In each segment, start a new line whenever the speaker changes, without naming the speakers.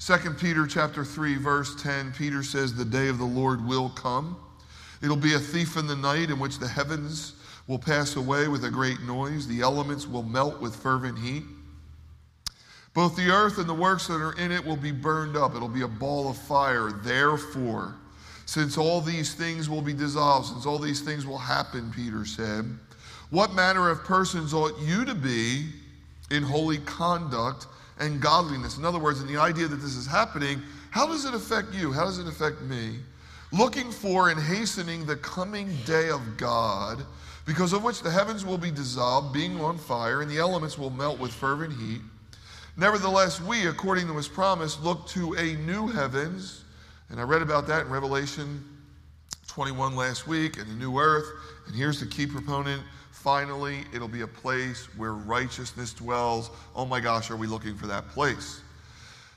2 Peter chapter 3 verse 10 Peter says the day of the Lord will come. It'll be a thief in the night in which the heavens will pass away with a great noise, the elements will melt with fervent heat. Both the earth and the works that are in it will be burned up. It'll be a ball of fire. Therefore, since all these things will be dissolved, since all these things will happen, Peter said, what manner of persons ought you to be in holy conduct and godliness? In other words, in the idea that this is happening, how does it affect you? How does it affect me? Looking for and hastening the coming day of God, because of which the heavens will be dissolved, being on fire, and the elements will melt with fervent heat. Nevertheless, we, according to his promise, look to a new heavens. And I read about that in Revelation 21 last week, and a new earth. And here's the key proponent. Finally, it'll be a place where righteousness dwells. Oh my gosh, are we looking for that place?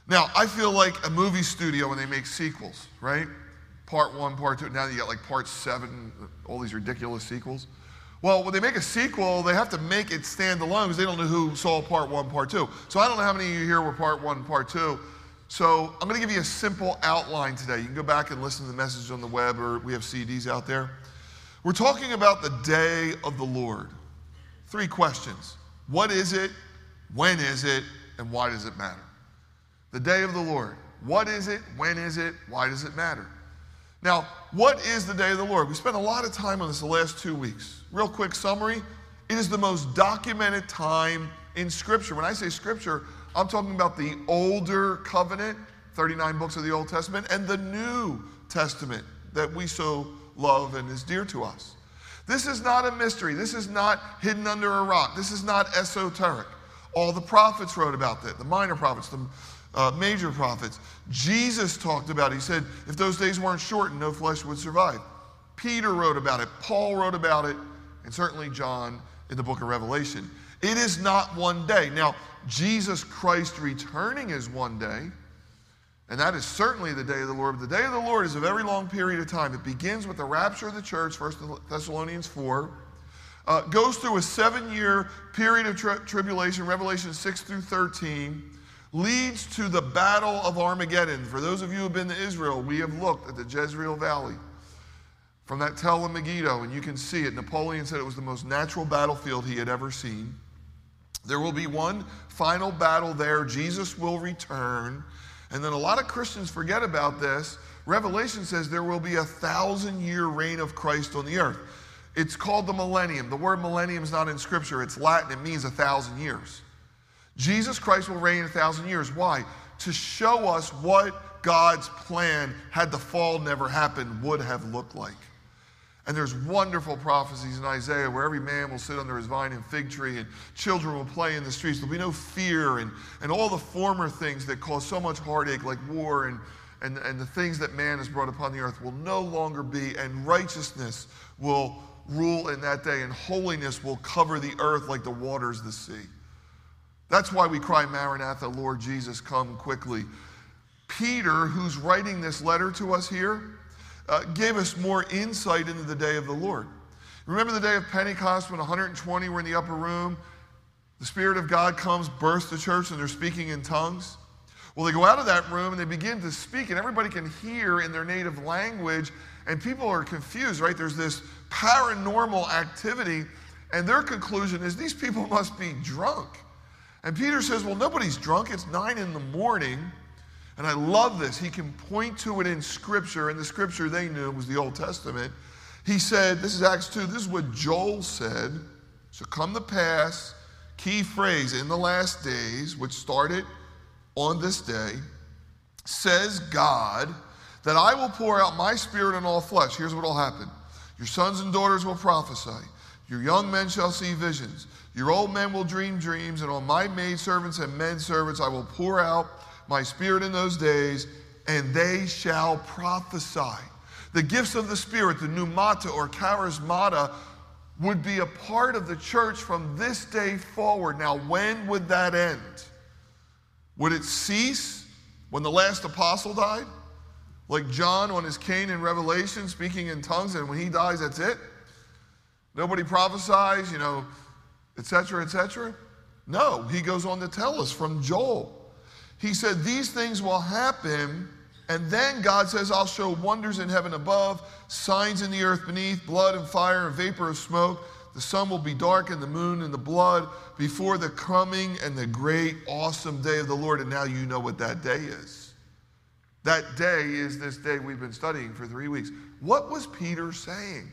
Now, I feel like a movie studio when they make sequels, right? Part one, part two. Now you got like part seven, all these ridiculous sequels. Well, when they make a sequel, they have to make it stand alone because they don't know who saw part one, part two. So I don't know how many of you here were part one, part two. So I'm going to give you a simple outline today. You can go back and listen to the message on the web, or we have CDs out there. We're talking about the day of the Lord. Three questions What is it? When is it? And why does it matter? The day of the Lord. What is it? When is it? Why does it matter? Now, what is the day of the Lord? We spent a lot of time on this the last two weeks. Real quick summary it is the most documented time in Scripture. When I say Scripture, I'm talking about the older covenant, 39 books of the Old Testament, and the New Testament that we so love and is dear to us. This is not a mystery. This is not hidden under a rock. This is not esoteric. All the prophets wrote about that, the minor prophets, the uh, major prophets. Jesus talked about it. He said, if those days weren't shortened, no flesh would survive. Peter wrote about it. Paul wrote about it. And certainly John in the book of Revelation. It is not one day. Now, Jesus Christ returning is one day. And that is certainly the day of the Lord. But the day of the Lord is a very long period of time. It begins with the rapture of the church, 1 Thessalonians 4. Uh, goes through a seven year period of tri- tribulation, Revelation 6 through 13 leads to the Battle of Armageddon. For those of you who have been to Israel, we have looked at the Jezreel Valley from that Tel of Megiddo, and you can see it. Napoleon said it was the most natural battlefield he had ever seen. There will be one final battle there. Jesus will return. And then a lot of Christians forget about this. Revelation says there will be a thousand year reign of Christ on the earth. It's called the millennium. The word millennium is not in Scripture, it's Latin, it means a thousand years. Jesus Christ will reign a thousand years. Why? To show us what God's plan, had the fall never happened, would have looked like. And there's wonderful prophecies in Isaiah where every man will sit under his vine and fig tree, and children will play in the streets. There'll be no fear, and, and all the former things that cause so much heartache, like war and, and, and the things that man has brought upon the earth, will no longer be, and righteousness will rule in that day, and holiness will cover the earth like the waters the sea. That's why we cry, Maranatha, Lord Jesus, come quickly. Peter, who's writing this letter to us here, uh, gave us more insight into the day of the Lord. Remember the day of Pentecost when 120 were in the upper room? The Spirit of God comes, bursts the church, and they're speaking in tongues. Well, they go out of that room and they begin to speak, and everybody can hear in their native language, and people are confused, right? There's this paranormal activity, and their conclusion is these people must be drunk. And Peter says, Well, nobody's drunk. It's nine in the morning. And I love this. He can point to it in Scripture, and the Scripture they knew was the Old Testament. He said, This is Acts 2, this is what Joel said. So come to pass, key phrase, in the last days, which started on this day, says God, that I will pour out my spirit on all flesh. Here's what will happen your sons and daughters will prophesy, your young men shall see visions. Your old men will dream dreams, and on my maidservants and men servants I will pour out my spirit in those days, and they shall prophesy. The gifts of the Spirit, the pneumata or charismata, would be a part of the church from this day forward. Now, when would that end? Would it cease when the last apostle died? Like John on his cane in Revelation, speaking in tongues, and when he dies, that's it? Nobody prophesies, you know, etc., etc.? No, he goes on to tell us from Joel. He said, These things will happen. And then God says, I'll show wonders in heaven above, signs in the earth beneath, blood and fire and vapor of smoke. The sun will be dark and the moon and the blood before the coming and the great, awesome day of the Lord. And now you know what that day is. That day is this day we've been studying for three weeks. What was Peter saying?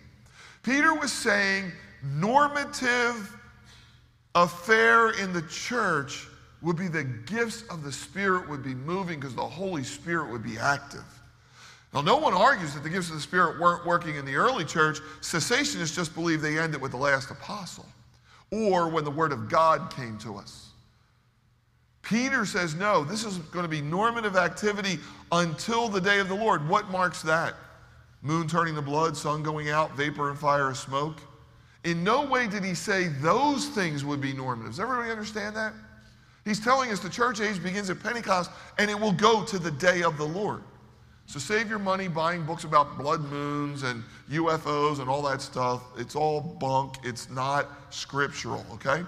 Peter was saying normative affair in the church would be the gifts of the Spirit would be moving because the Holy Spirit would be active. Now, no one argues that the gifts of the Spirit weren't working in the early church. Cessationists just believe they ended with the last apostle or when the Word of God came to us. Peter says, no, this is going to be normative activity until the day of the Lord. What marks that? Moon turning to blood, sun going out, vapor and fire and smoke. In no way did he say those things would be normative. Does everybody understand that? He's telling us the church age begins at Pentecost and it will go to the day of the Lord. So save your money buying books about blood moons and UFOs and all that stuff. It's all bunk. It's not scriptural, okay?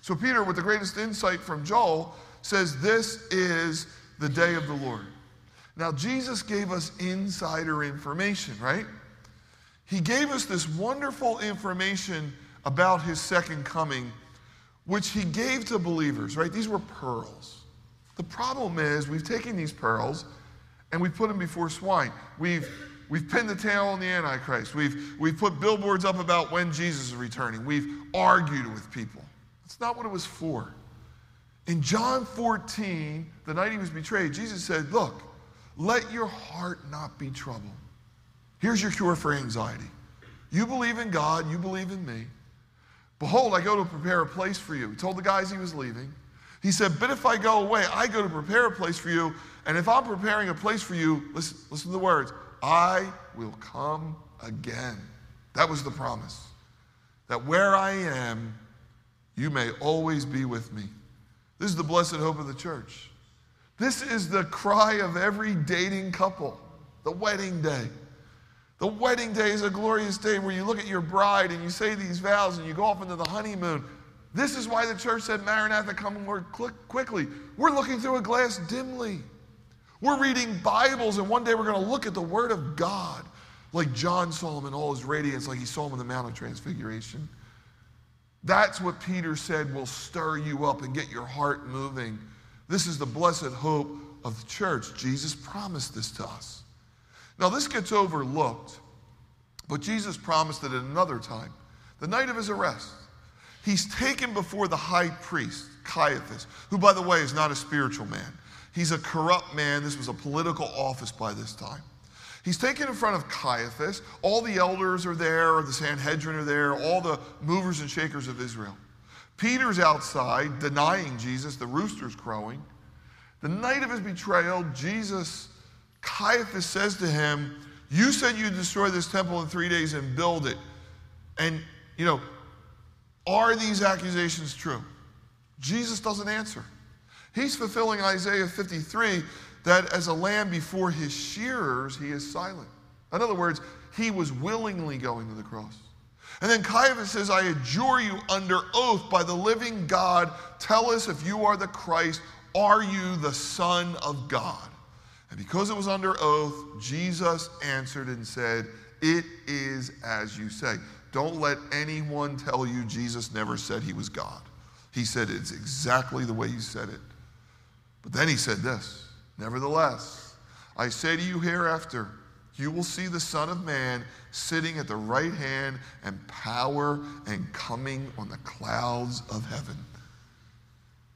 So Peter, with the greatest insight from Joel, says this is the day of the Lord. Now, Jesus gave us insider information, right? He gave us this wonderful information about his second coming which he gave to believers, right? These were pearls. The problem is we've taken these pearls and we've put them before swine. We've, we've pinned the tail on the Antichrist. We've, we've put billboards up about when Jesus is returning. We've argued with people. That's not what it was for. In John 14, the night he was betrayed, Jesus said, Look, let your heart not be troubled. Here's your cure for anxiety. You believe in God, you believe in me. Behold, I go to prepare a place for you. He told the guys he was leaving. He said, But if I go away, I go to prepare a place for you. And if I'm preparing a place for you, listen, listen to the words I will come again. That was the promise. That where I am, you may always be with me. This is the blessed hope of the church. This is the cry of every dating couple, the wedding day. The wedding day is a glorious day where you look at your bride and you say these vows and you go off into the honeymoon. This is why the church said, Maranatha, come Lord quickly. We're looking through a glass dimly. We're reading Bibles, and one day we're going to look at the Word of God like John saw him in all his radiance, like he saw him in the Mount of Transfiguration. That's what Peter said will stir you up and get your heart moving. This is the blessed hope of the church. Jesus promised this to us. Now, this gets overlooked, but Jesus promised it at another time, the night of his arrest. He's taken before the high priest, Caiaphas, who, by the way, is not a spiritual man. He's a corrupt man. This was a political office by this time. He's taken in front of Caiaphas. All the elders are there, the Sanhedrin are there, all the movers and shakers of Israel. Peter's outside denying Jesus, the rooster's crowing. The night of his betrayal, Jesus Caiaphas says to him, You said you'd destroy this temple in three days and build it. And, you know, are these accusations true? Jesus doesn't answer. He's fulfilling Isaiah 53 that as a lamb before his shearers, he is silent. In other words, he was willingly going to the cross. And then Caiaphas says, I adjure you under oath by the living God, tell us if you are the Christ, are you the Son of God? And because it was under oath, Jesus answered and said, It is as you say. Don't let anyone tell you Jesus never said he was God. He said it's exactly the way you said it. But then he said this Nevertheless, I say to you hereafter, you will see the Son of Man sitting at the right hand and power and coming on the clouds of heaven.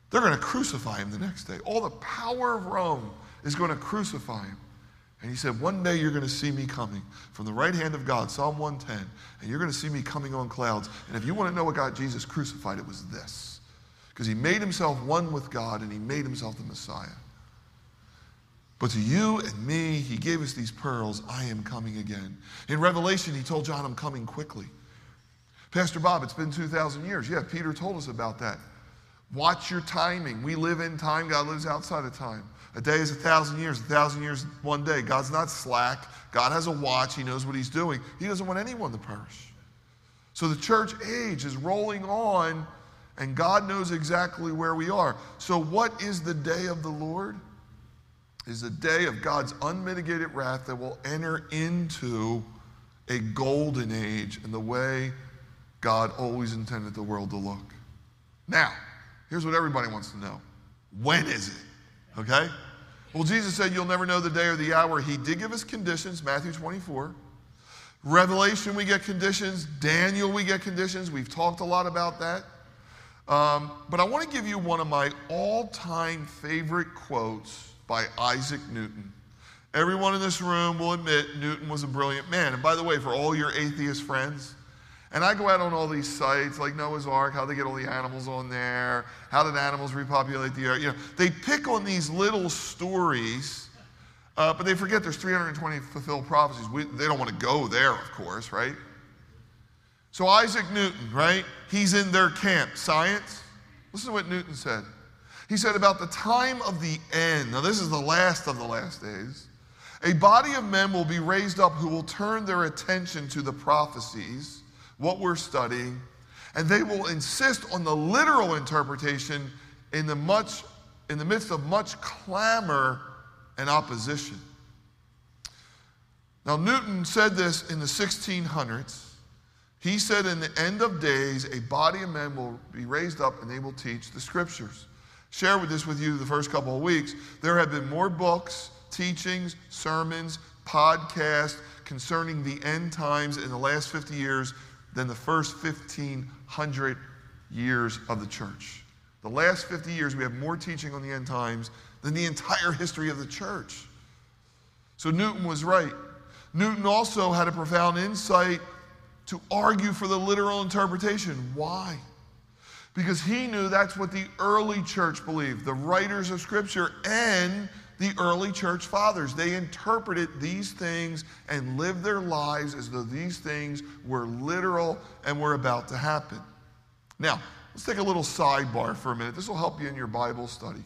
They're going to crucify him the next day. All the power of Rome is going to crucify him. And he said, One day you're going to see me coming from the right hand of God, Psalm 110, and you're going to see me coming on clouds. And if you want to know what got Jesus crucified, it was this. Because he made himself one with God and he made himself the Messiah. But to you and me, he gave us these pearls I am coming again. In Revelation, he told John, I'm coming quickly. Pastor Bob, it's been 2,000 years. Yeah, Peter told us about that. Watch your timing. We live in time, God lives outside of time. A day is a thousand years, a thousand years, one day. God's not slack. God has a watch. He knows what He's doing. He doesn't want anyone to perish. So the church age is rolling on, And God knows exactly where we are. So, what is the day of the Lord? Is a day of God's unmitigated wrath that will enter into a golden age in the way God always intended the world to look. Now, here's what everybody wants to know when is it? Okay? Well, Jesus said, You'll never know the day or the hour. He did give us conditions, Matthew 24. Revelation, we get conditions. Daniel, we get conditions. We've talked a lot about that. Um, but I want to give you one of my all time favorite quotes by Isaac Newton. Everyone in this room will admit Newton was a brilliant man. And by the way, for all your atheist friends, and I go out on all these sites like Noah's Ark, how they get all the animals on there, how did animals repopulate the earth. You know, they pick on these little stories, uh, but they forget there's 320 fulfilled prophecies. We, they don't want to go there, of course, right? So Isaac Newton, right? He's in their camp. Science. Listen to what Newton said. He said about the time of the end. Now this is the last of the last days. A body of men will be raised up who will turn their attention to the prophecies what we're studying, and they will insist on the literal interpretation in the, much, in the midst of much clamor and opposition. Now, Newton said this in the 1600s. He said, In the end of days, a body of men will be raised up and they will teach the scriptures. Share with this with you the first couple of weeks. There have been more books, teachings, sermons, podcasts concerning the end times in the last 50 years than the first 1,500 years of the church. The last 50 years, we have more teaching on the end times than the entire history of the church. So Newton was right. Newton also had a profound insight to argue for the literal interpretation. Why? Because he knew that's what the early church believed, the writers of Scripture and the early church fathers. They interpreted these things and lived their lives as though these things were literal and were about to happen. Now, let's take a little sidebar for a minute. This will help you in your Bible study.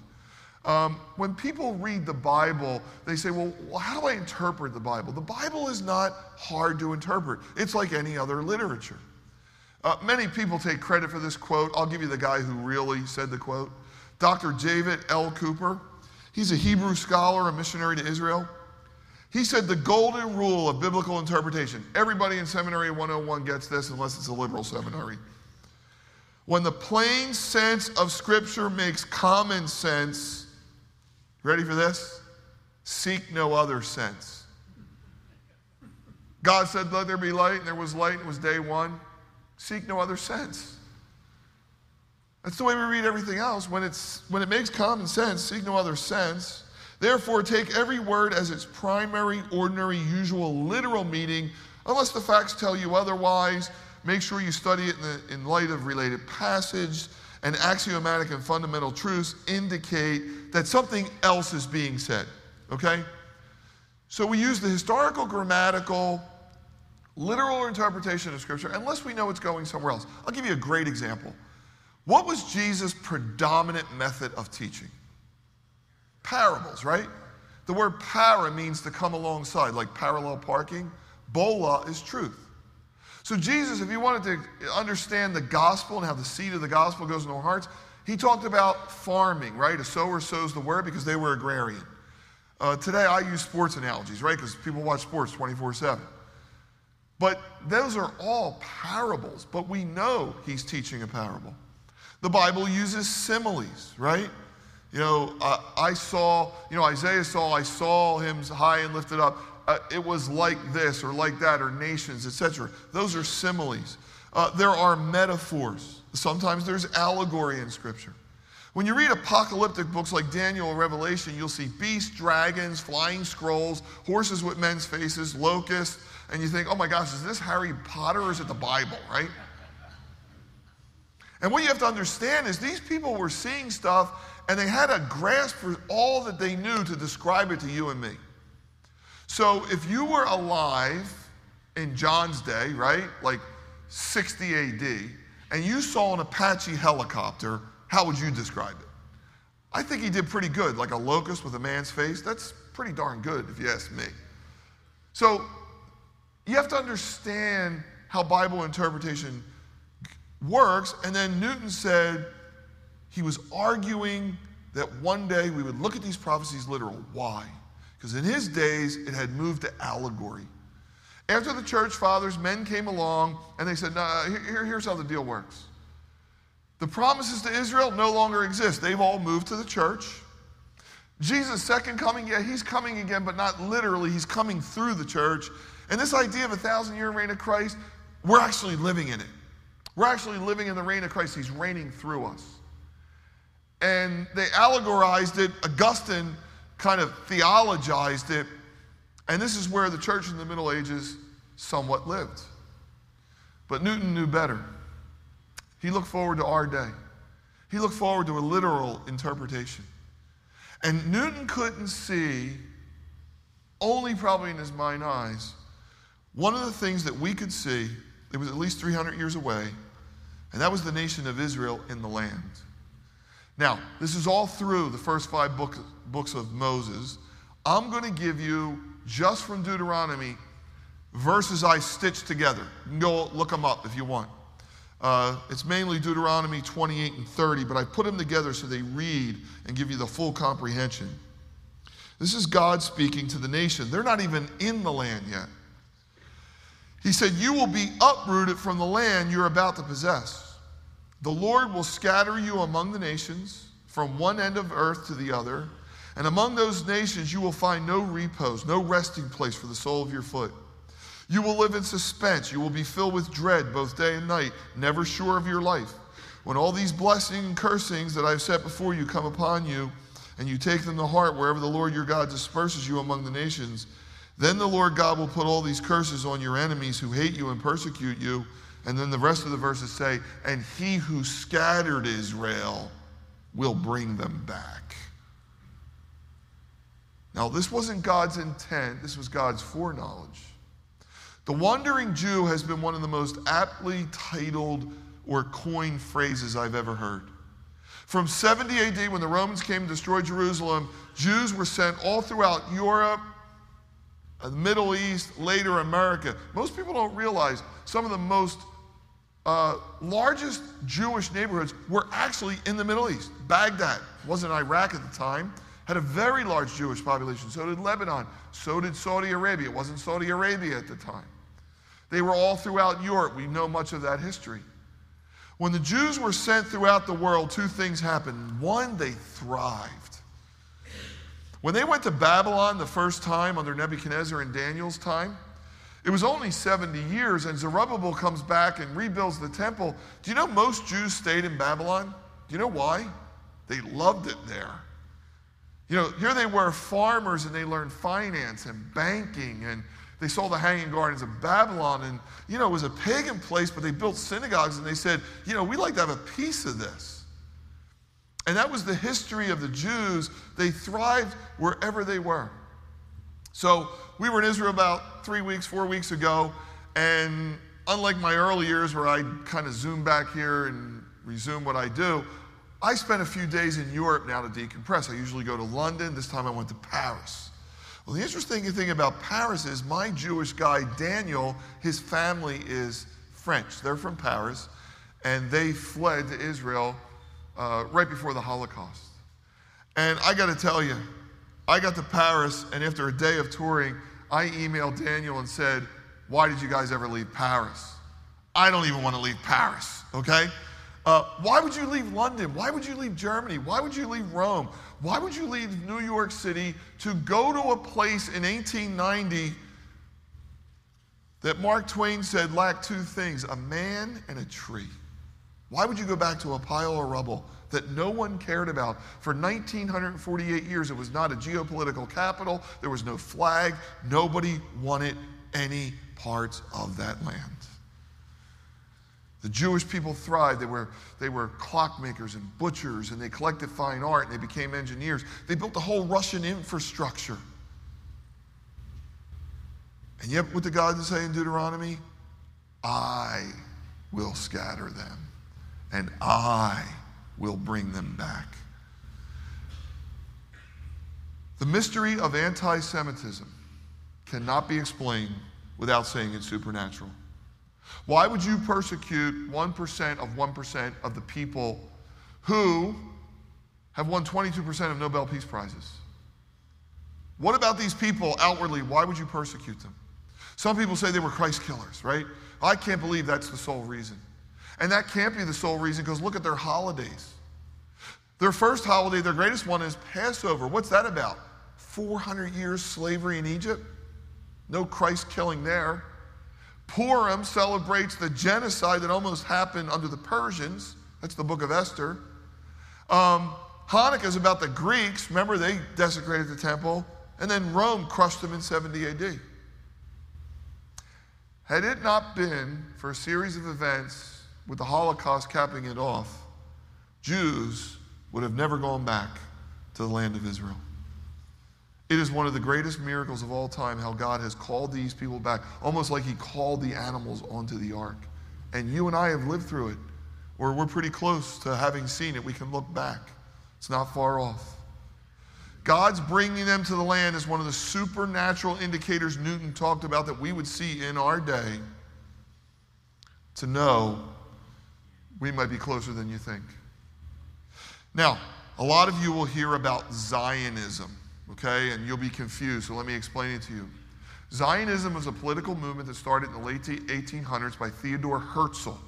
Um, when people read the Bible, they say, well, how do I interpret the Bible? The Bible is not hard to interpret, it's like any other literature. Uh, many people take credit for this quote. I'll give you the guy who really said the quote. Dr. David L. Cooper. He's a Hebrew scholar, a missionary to Israel. He said the golden rule of biblical interpretation. Everybody in Seminary 101 gets this unless it's a liberal seminary. When the plain sense of Scripture makes common sense, ready for this? Seek no other sense. God said, Let there be light, and there was light, and it was day one. Seek no other sense. That's the way we read everything else. When, it's, when it makes common sense, seek no other sense. Therefore, take every word as its primary, ordinary, usual, literal meaning, unless the facts tell you otherwise. Make sure you study it in, the, in light of related passage and axiomatic and fundamental truths indicate that something else is being said. Okay? So we use the historical, grammatical, literal interpretation of Scripture unless we know it's going somewhere else. I'll give you a great example. What was Jesus' predominant method of teaching? Parables, right? The word para means to come alongside, like parallel parking. Bola is truth. So, Jesus, if you wanted to understand the gospel and how the seed of the gospel goes into our hearts, he talked about farming, right? A sower sows the word because they were agrarian. Uh, today, I use sports analogies, right? Because people watch sports 24 7. But those are all parables, but we know he's teaching a parable. The Bible uses similes, right? You know, uh, I saw, you know, Isaiah saw, I saw him high and lifted up. Uh, it was like this or like that or nations, etc. Those are similes. Uh, there are metaphors. Sometimes there's allegory in Scripture. When you read apocalyptic books like Daniel or Revelation, you'll see beasts, dragons, flying scrolls, horses with men's faces, locusts, and you think, oh my gosh, is this Harry Potter or is it the Bible, right? And what you have to understand is these people were seeing stuff and they had a grasp for all that they knew to describe it to you and me. So if you were alive in John's day, right, like 60 AD, and you saw an Apache helicopter, how would you describe it? I think he did pretty good, like a locust with a man's face. That's pretty darn good, if you ask me. So you have to understand how Bible interpretation works. And then Newton said he was arguing that one day we would look at these prophecies literal. Why? Because in his days, it had moved to allegory. After the church fathers, men came along and they said, no, here, here's how the deal works. The promises to Israel no longer exist. They've all moved to the church. Jesus' second coming, yeah, he's coming again, but not literally. He's coming through the church. And this idea of a thousand year reign of Christ, we're actually living in it. We're actually living in the reign of Christ. He's reigning through us. And they allegorized it. Augustine kind of theologized it. And this is where the church in the Middle Ages somewhat lived. But Newton knew better. He looked forward to our day, he looked forward to a literal interpretation. And Newton couldn't see, only probably in his mind eyes, one of the things that we could see, it was at least 300 years away, and that was the nation of Israel in the land. Now, this is all through the first five book, books of Moses. I'm going to give you, just from Deuteronomy, verses I stitched together. Go look them up if you want. Uh, it's mainly Deuteronomy 28 and 30, but I put them together so they read and give you the full comprehension. This is God speaking to the nation. They're not even in the land yet. He said, You will be uprooted from the land you're about to possess. The Lord will scatter you among the nations, from one end of earth to the other. And among those nations you will find no repose, no resting place for the sole of your foot. You will live in suspense. You will be filled with dread both day and night, never sure of your life. When all these blessings and cursings that I've set before you come upon you, and you take them to heart wherever the Lord your God disperses you among the nations, then the Lord God will put all these curses on your enemies who hate you and persecute you. And then the rest of the verses say, and he who scattered Israel will bring them back. Now, this wasn't God's intent, this was God's foreknowledge. The wandering Jew has been one of the most aptly titled or coined phrases I've ever heard. From 70 AD, when the Romans came and destroyed Jerusalem, Jews were sent all throughout Europe, the Middle East, later America. Most people don't realize some of the most uh, largest Jewish neighborhoods were actually in the Middle East. Baghdad wasn't Iraq at the time, had a very large Jewish population. So did Lebanon. So did Saudi Arabia. It wasn't Saudi Arabia at the time. They were all throughout Europe. We know much of that history. When the Jews were sent throughout the world, two things happened. One, they thrived. When they went to Babylon the first time under Nebuchadnezzar and Daniel's time, it was only 70 years, and Zerubbabel comes back and rebuilds the temple. Do you know most Jews stayed in Babylon? Do you know why? They loved it there. You know, here they were farmers and they learned finance and banking and they saw the hanging gardens of Babylon and, you know, it was a pagan place, but they built synagogues and they said, you know, we'd like to have a piece of this. And that was the history of the Jews. They thrived wherever they were. So we were in Israel about three weeks, four weeks ago, and unlike my early years where I kind of zoom back here and resume what I do, I spent a few days in Europe now to decompress. I usually go to London. This time I went to Paris. Well, the interesting thing about Paris is my Jewish guy, Daniel, his family is French. They're from Paris, and they fled to Israel uh, right before the Holocaust. And I got to tell you, I got to Paris, and after a day of touring, I emailed Daniel and said, Why did you guys ever leave Paris? I don't even want to leave Paris, okay? Uh, why would you leave London? Why would you leave Germany? Why would you leave Rome? Why would you leave New York City to go to a place in 1890 that Mark Twain said lacked two things a man and a tree? Why would you go back to a pile of rubble that no one cared about? For 1948 years, it was not a geopolitical capital, there was no flag, nobody wanted any parts of that land. The Jewish people thrived. They were, they were clockmakers and butchers, and they collected fine art, and they became engineers. They built the whole Russian infrastructure. And yet, what did God say in Deuteronomy? I will scatter them, and I will bring them back. The mystery of anti Semitism cannot be explained without saying it's supernatural. Why would you persecute 1% of 1% of the people who have won 22% of Nobel Peace Prizes? What about these people outwardly? Why would you persecute them? Some people say they were Christ killers, right? I can't believe that's the sole reason. And that can't be the sole reason because look at their holidays. Their first holiday, their greatest one, is Passover. What's that about? 400 years slavery in Egypt? No Christ killing there. Purim celebrates the genocide that almost happened under the Persians. That's the book of Esther. Um, Hanukkah is about the Greeks. Remember, they desecrated the temple. And then Rome crushed them in 70 AD. Had it not been for a series of events with the Holocaust capping it off, Jews would have never gone back to the land of Israel. It is one of the greatest miracles of all time how God has called these people back, almost like He called the animals onto the ark. And you and I have lived through it, or we're pretty close to having seen it. We can look back, it's not far off. God's bringing them to the land is one of the supernatural indicators Newton talked about that we would see in our day to know we might be closer than you think. Now, a lot of you will hear about Zionism, okay, and you'll be confused, so let me explain it to you. Zionism was a political movement that started in the late 1800s by Theodore Herzl.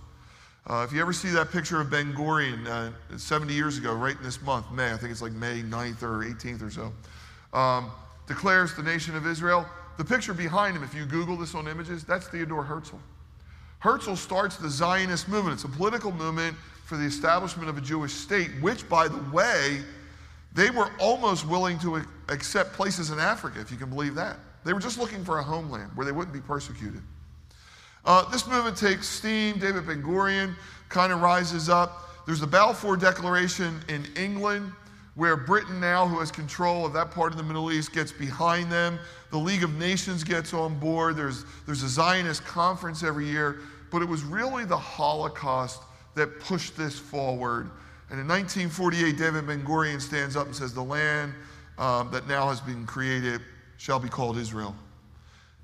Uh, if you ever see that picture of Ben Gurion uh, 70 years ago, right in this month, May, I think it's like May 9th or 18th or so, um, declares the nation of Israel. The picture behind him, if you Google this on images, that's Theodore Herzl. Herzl starts the Zionist movement. It's a political movement for the establishment of a Jewish state, which, by the way, they were almost willing to accept places in Africa, if you can believe that. They were just looking for a homeland where they wouldn't be persecuted. Uh, this movement takes steam. David Ben Gurion kind of rises up. There's the Balfour Declaration in England, where Britain, now, who has control of that part of the Middle East, gets behind them. The League of Nations gets on board. There's, there's a Zionist conference every year. But it was really the Holocaust that pushed this forward. And in 1948, David Ben Gurion stands up and says, The land um, that now has been created shall be called Israel.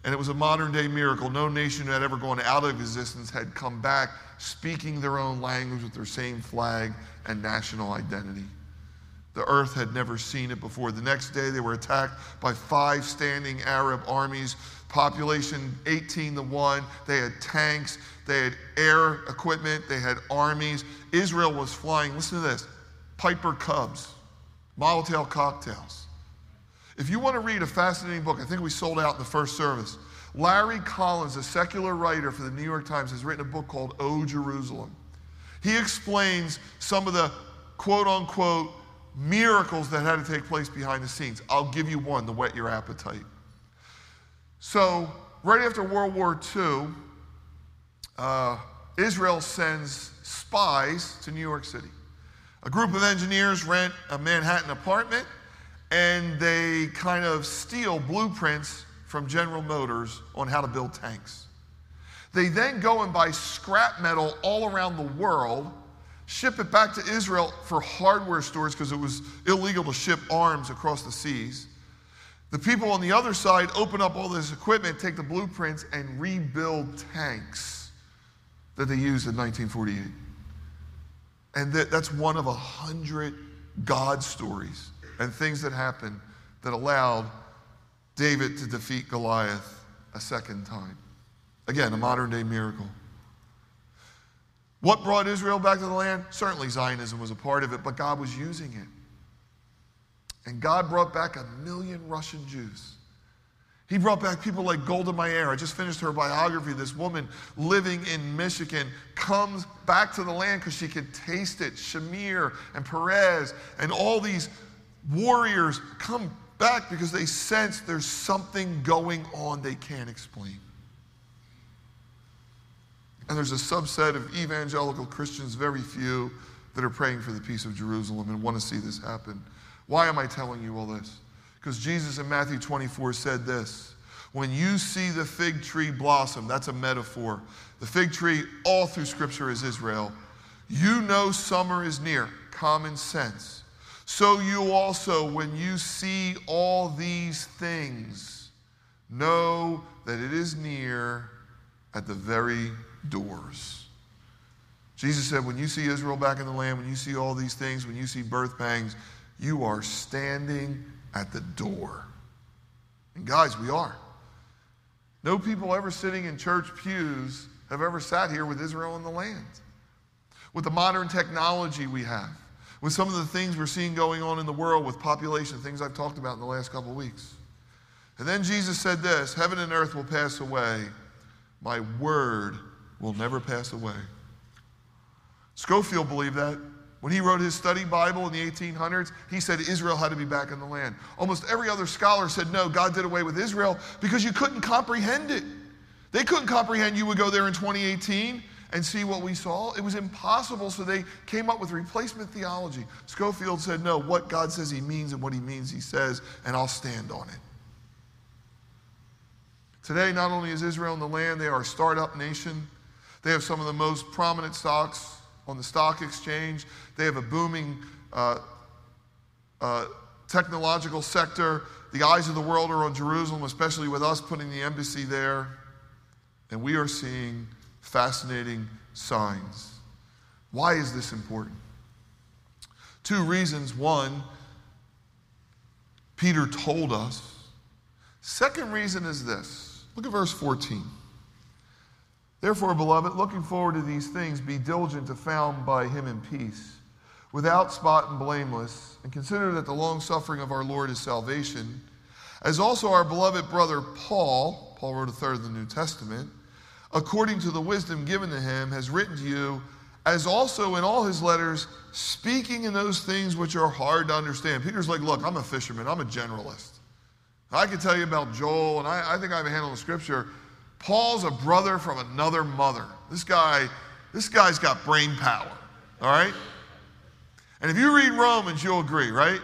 And it was a modern day miracle. No nation had ever gone out of existence had come back speaking their own language with their same flag and national identity. The earth had never seen it before. The next day, they were attacked by five standing Arab armies, population 18 to 1. They had tanks, they had air equipment, they had armies. Israel was flying, listen to this Piper Cubs, Molotov cocktails. If you want to read a fascinating book, I think we sold out in the first service. Larry Collins, a secular writer for the New York Times, has written a book called Oh Jerusalem. He explains some of the quote unquote miracles that had to take place behind the scenes. I'll give you one to whet your appetite. So, right after World War II, uh, Israel sends spies to New York City. A group of engineers rent a Manhattan apartment and they kind of steal blueprints from General Motors on how to build tanks. They then go and buy scrap metal all around the world, ship it back to Israel for hardware stores because it was illegal to ship arms across the seas. The people on the other side open up all this equipment, take the blueprints, and rebuild tanks that they used in 1948. And that, that's one of a hundred God stories and things that happened that allowed David to defeat Goliath a second time. Again, a modern day miracle. What brought Israel back to the land? Certainly Zionism was a part of it, but God was using it. And God brought back a million Russian Jews. He brought back people like Golda Meir. I just finished her biography. This woman living in Michigan comes back to the land because she could taste it. Shamir and Peres and all these warriors come back because they sense there's something going on they can't explain. And there's a subset of evangelical Christians, very few, that are praying for the peace of Jerusalem and want to see this happen. Why am I telling you all this? Because Jesus in Matthew 24 said this When you see the fig tree blossom, that's a metaphor. The fig tree, all through Scripture, is Israel. You know summer is near, common sense. So you also, when you see all these things, know that it is near at the very doors. Jesus said, when you see Israel back in the land, when you see all these things, when you see birth pangs, you are standing at the door. And guys, we are. No people ever sitting in church pews have ever sat here with Israel in the land. With the modern technology we have, with some of the things we're seeing going on in the world with population, things I've talked about in the last couple weeks. And then Jesus said this Heaven and earth will pass away, my word will never pass away. Scofield believed that. When he wrote his study Bible in the 1800s, he said Israel had to be back in the land. Almost every other scholar said no, God did away with Israel because you couldn't comprehend it. They couldn't comprehend you would go there in 2018 and see what we saw. It was impossible, so they came up with replacement theology. Scofield said, No, what God says he means and what he means he says, and I'll stand on it. Today, not only is Israel in the land, they are a startup nation. They have some of the most prominent stocks on the stock exchange. They have a booming uh, uh, technological sector. The eyes of the world are on Jerusalem, especially with us putting the embassy there. And we are seeing fascinating signs. Why is this important? Two reasons. One, Peter told us. Second reason is this Look at verse 14. Therefore, beloved, looking forward to these things, be diligent to found by him in peace, without spot and blameless, and consider that the long suffering of our Lord is salvation, as also our beloved brother Paul, Paul wrote a third of the New Testament, according to the wisdom given to him, has written to you, as also in all his letters, speaking in those things which are hard to understand. Peter's like, Look, I'm a fisherman, I'm a generalist. I could tell you about Joel, and I, I think I have a handle on the scripture. Paul's a brother from another mother. This guy, this guy's got brain power, all right? And if you read Romans, you'll agree, right?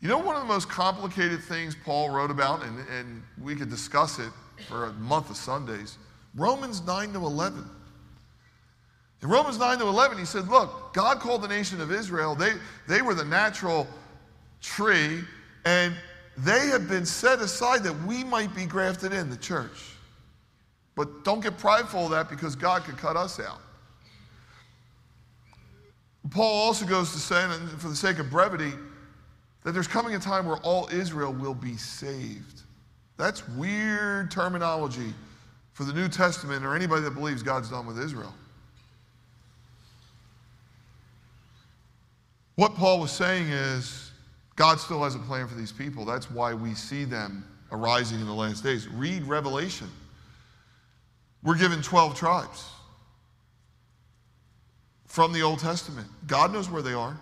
You know, one of the most complicated things Paul wrote about, and, and we could discuss it for a month of Sundays Romans 9 to 11. In Romans 9 to 11, he said, Look, God called the nation of Israel, they, they were the natural tree, and they have been set aside that we might be grafted in, the church. But don't get prideful of that because God could cut us out. Paul also goes to say, and for the sake of brevity, that there's coming a time where all Israel will be saved. That's weird terminology for the New Testament or anybody that believes God's done with Israel. What Paul was saying is God still has a plan for these people. That's why we see them arising in the last days. Read Revelation. We're given 12 tribes from the Old Testament. God knows where they are.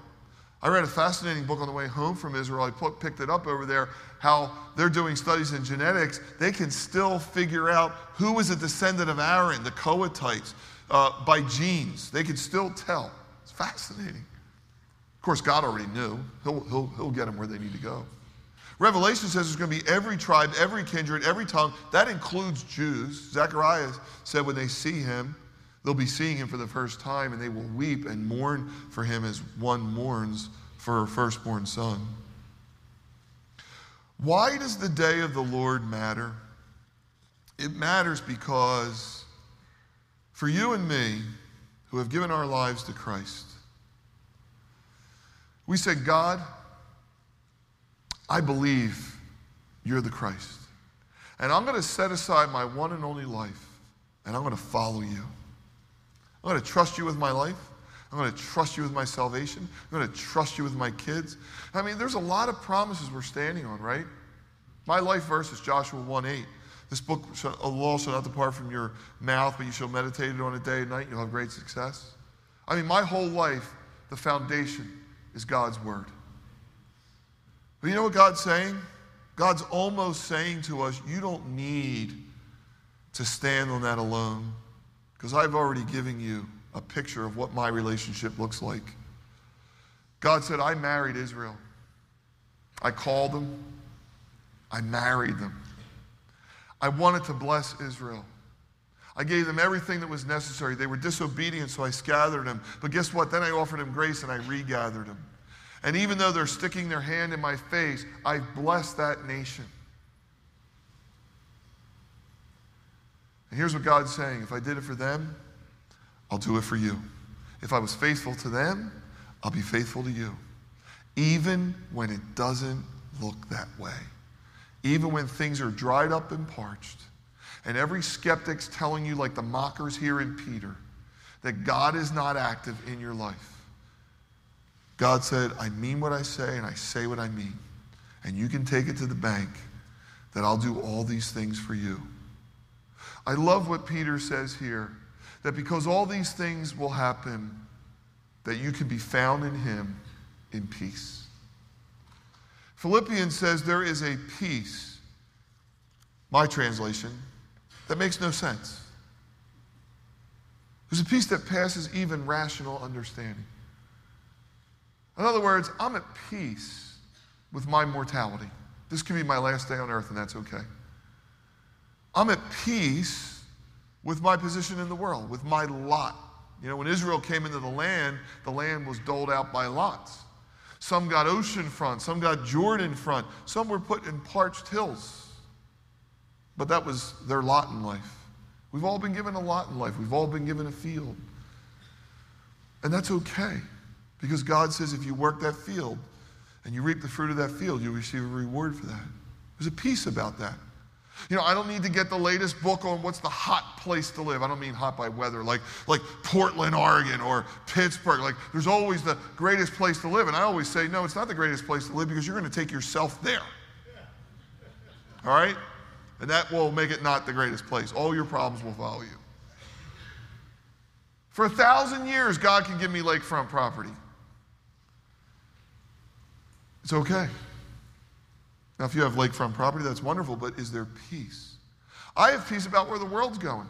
I read a fascinating book on the way home from Israel. I picked it up over there. How they're doing studies in genetics. They can still figure out who was a descendant of Aaron, the Kohathites, uh, by genes. They can still tell. It's fascinating. Of course, God already knew. He'll, he'll, he'll get them where they need to go. Revelation says there's going to be every tribe, every kindred, every tongue. That includes Jews. Zechariah said when they see him, they'll be seeing him for the first time and they will weep and mourn for him as one mourns for a firstborn son. Why does the day of the Lord matter? It matters because for you and me, who have given our lives to Christ, we said, God, I believe you're the Christ. And I'm going to set aside my one and only life, and I'm going to follow you. I'm going to trust you with my life. I'm going to trust you with my salvation. I'm going to trust you with my kids. I mean, there's a lot of promises we're standing on, right? My life verse is Joshua 1 8. This book, a law shall not depart from your mouth, but you shall meditate it on it day and night. You'll have great success. I mean, my whole life, the foundation is God's word. But you know what God's saying? God's almost saying to us, you don't need to stand on that alone because I've already given you a picture of what my relationship looks like. God said, I married Israel. I called them. I married them. I wanted to bless Israel. I gave them everything that was necessary. They were disobedient, so I scattered them. But guess what? Then I offered them grace and I regathered them. And even though they're sticking their hand in my face, I've blessed that nation. And here's what God's saying if I did it for them, I'll do it for you. If I was faithful to them, I'll be faithful to you. Even when it doesn't look that way. Even when things are dried up and parched. And every skeptic's telling you, like the mockers here in Peter, that God is not active in your life. God said, I mean what I say and I say what I mean. And you can take it to the bank that I'll do all these things for you. I love what Peter says here that because all these things will happen, that you can be found in him in peace. Philippians says there is a peace, my translation, that makes no sense. There's a peace that passes even rational understanding. In other words, I'm at peace with my mortality. This could be my last day on earth, and that's okay. I'm at peace with my position in the world, with my lot. You know, when Israel came into the land, the land was doled out by lots. Some got ocean front, some got Jordan front, some were put in parched hills. But that was their lot in life. We've all been given a lot in life, we've all been given a field. And that's okay because God says if you work that field and you reap the fruit of that field, you'll receive a reward for that. There's a peace about that. You know, I don't need to get the latest book on what's the hot place to live. I don't mean hot by weather, like, like Portland, Oregon, or Pittsburgh. Like, there's always the greatest place to live. And I always say, no, it's not the greatest place to live because you're going to take yourself there. All right? And that will make it not the greatest place. All your problems will follow you. For a thousand years, God can give me lakefront property. It's okay. Now, if you have lakefront property, that's wonderful, but is there peace? I have peace about where the world's going.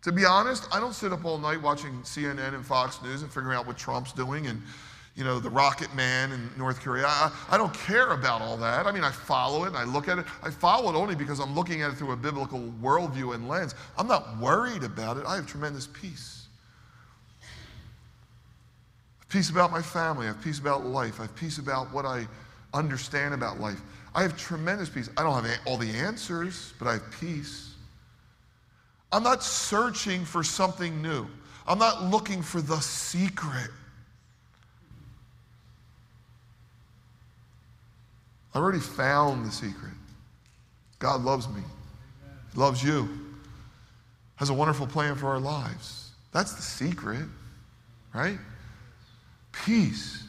To be honest, I don't sit up all night watching CNN and Fox News and figuring out what Trump's doing and, you know, the rocket man in North Korea. I, I don't care about all that. I mean, I follow it and I look at it. I follow it only because I'm looking at it through a biblical worldview and lens. I'm not worried about it. I have tremendous peace. Peace about my family. I have peace about life. I have peace about what I understand about life. I have tremendous peace. I don't have all the answers, but I have peace. I'm not searching for something new. I'm not looking for the secret. I already found the secret. God loves me. He loves you. Has a wonderful plan for our lives. That's the secret, right? Peace.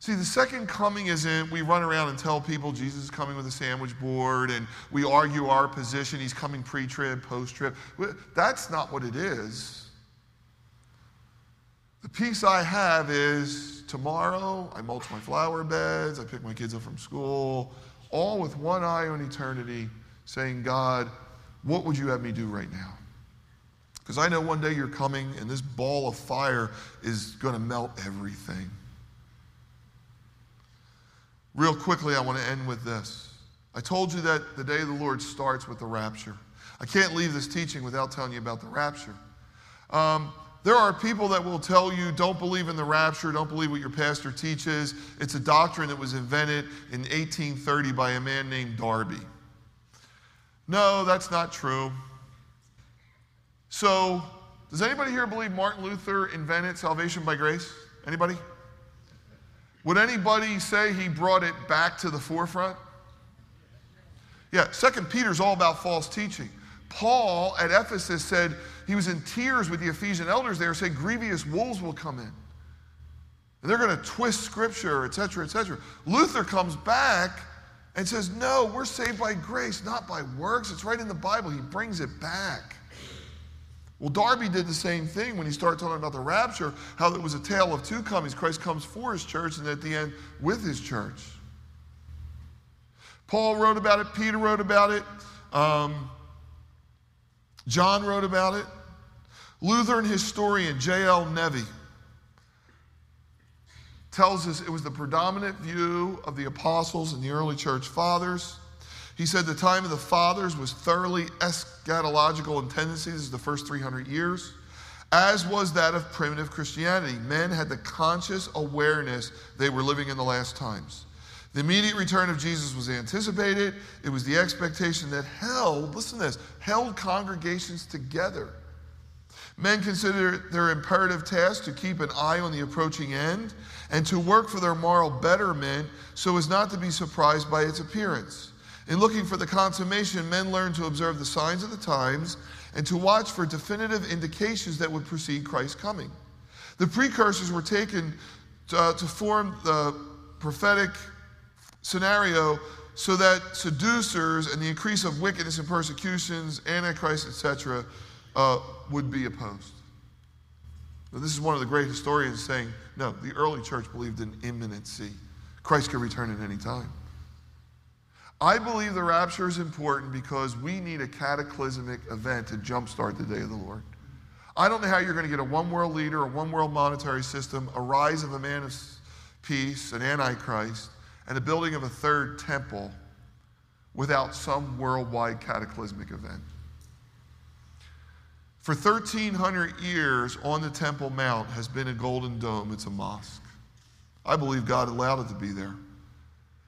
See, the second coming isn't we run around and tell people Jesus is coming with a sandwich board and we argue our position. He's coming pre trib, post trib. That's not what it is. The peace I have is tomorrow I mulch my flower beds, I pick my kids up from school, all with one eye on eternity, saying, God, what would you have me do right now? Because I know one day you're coming and this ball of fire is going to melt everything. Real quickly, I want to end with this. I told you that the day of the Lord starts with the rapture. I can't leave this teaching without telling you about the rapture. Um, there are people that will tell you, don't believe in the rapture, don't believe what your pastor teaches. It's a doctrine that was invented in 1830 by a man named Darby. No, that's not true. So, does anybody here believe Martin Luther invented salvation by grace? Anybody? Would anybody say he brought it back to the forefront? Yeah, Second Peter's all about false teaching. Paul at Ephesus said he was in tears with the Ephesian elders there, saying grievous wolves will come in. And they're going to twist scripture, etc., etc. Luther comes back and says, No, we're saved by grace, not by works. It's right in the Bible. He brings it back. Well, Darby did the same thing when he started talking about the rapture, how it was a tale of two comings. Christ comes for his church and at the end with his church. Paul wrote about it, Peter wrote about it, um, John wrote about it. Lutheran historian J.L. Neve tells us it was the predominant view of the apostles and the early church fathers. He said the time of the fathers was thoroughly eschatological in tendencies, the first 300 years, as was that of primitive Christianity. Men had the conscious awareness they were living in the last times. The immediate return of Jesus was anticipated. It was the expectation that held, listen to this, held congregations together. Men considered their imperative task to keep an eye on the approaching end and to work for their moral betterment so as not to be surprised by its appearance. In looking for the consummation, men learned to observe the signs of the times and to watch for definitive indications that would precede Christ's coming. The precursors were taken to, uh, to form the prophetic scenario so that seducers and the increase of wickedness and persecutions, antichrist, etc., uh, would be opposed. Now, this is one of the great historians saying, no, the early church believed in imminency. Christ could return at any time. I believe the rapture is important because we need a cataclysmic event to jumpstart the day of the Lord. I don't know how you're going to get a one world leader, a one world monetary system, a rise of a man of peace, an antichrist, and the building of a third temple without some worldwide cataclysmic event. For 1,300 years on the Temple Mount has been a golden dome. It's a mosque. I believe God allowed it to be there.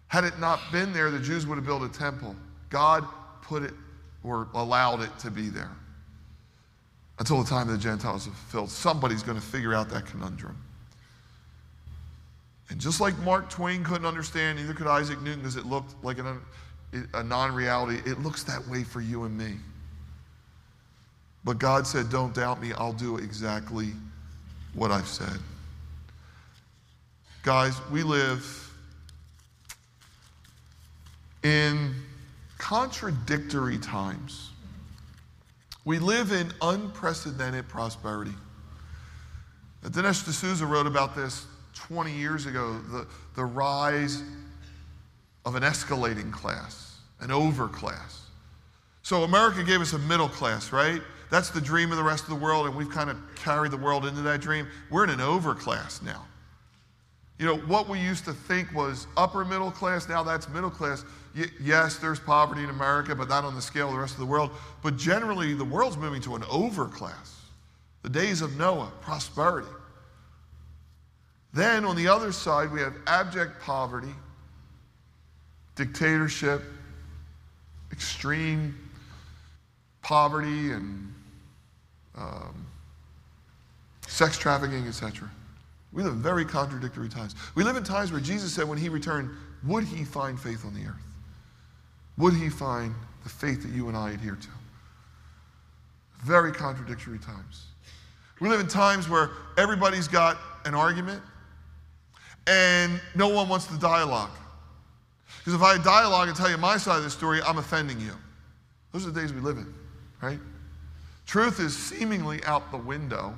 Had it not been there, the Jews would have built a temple. God put it or allowed it to be there until the time of the Gentiles are fulfilled. Somebody's going to figure out that conundrum. And just like Mark Twain couldn't understand, neither could Isaac Newton because it looked like an, a non reality, it looks that way for you and me. But God said, Don't doubt me, I'll do exactly what I've said. Guys, we live in contradictory times. We live in unprecedented prosperity. Dinesh D'Souza wrote about this 20 years ago the, the rise of an escalating class, an overclass. So, America gave us a middle class, right? That's the dream of the rest of the world, and we've kind of carried the world into that dream. We're in an overclass now. You know, what we used to think was upper middle class, now that's middle class. Yes, there's poverty in America, but not on the scale of the rest of the world. But generally, the world's moving to an overclass. The days of Noah, prosperity. Then on the other side, we have abject poverty, dictatorship, extreme poverty, and um, sex trafficking, etc. We live in very contradictory times. We live in times where Jesus said when he returned, would he find faith on the earth? Would he find the faith that you and I adhere to? Very contradictory times. We live in times where everybody's got an argument and no one wants to dialogue. Because if I dialogue and tell you my side of the story, I'm offending you. Those are the days we live in, right? Truth is seemingly out the window.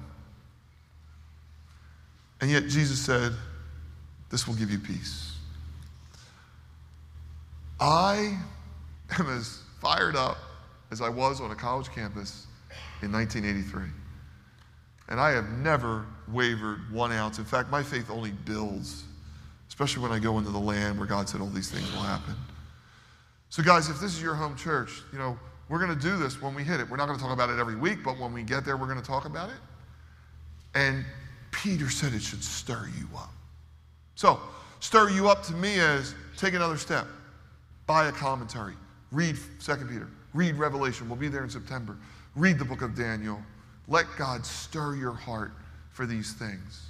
And yet Jesus said, This will give you peace. I am as fired up as I was on a college campus in 1983. And I have never wavered one ounce. In fact, my faith only builds, especially when I go into the land where God said all these things will happen. So, guys, if this is your home church, you know, we're going to do this when we hit it. We're not going to talk about it every week, but when we get there, we're going to talk about it. And Peter said it should stir you up. So, stir you up to me as take another step, buy a commentary, read 2 Peter, read Revelation. We'll be there in September. Read the book of Daniel. Let God stir your heart for these things.